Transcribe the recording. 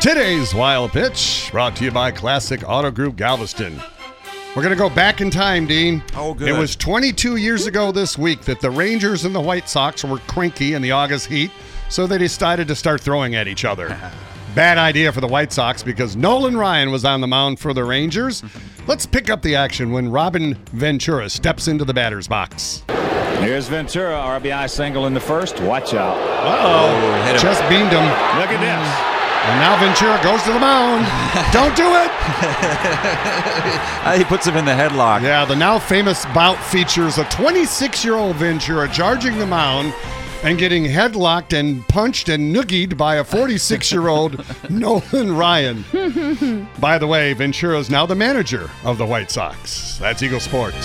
Today's Wild Pitch brought to you by Classic Auto Group Galveston. We're going to go back in time, Dean. Oh, good. It was 22 years ago this week that the Rangers and the White Sox were cranky in the August heat, so they decided to start throwing at each other. Bad idea for the White Sox because Nolan Ryan was on the mound for the Rangers. Let's pick up the action when Robin Ventura steps into the batter's box. Here's Ventura, RBI single in the first. Watch out. Uh-oh. Oh, Just beamed him. Look at this. Mm. And now Ventura goes to the mound. Don't do it. Ah, he puts him in the headlock. Yeah, the now famous bout features a 26 year old Ventura charging the mound and getting headlocked and punched and noogied by a 46 year old Nolan Ryan. by the way, Ventura is now the manager of the White Sox. That's Eagle Sports.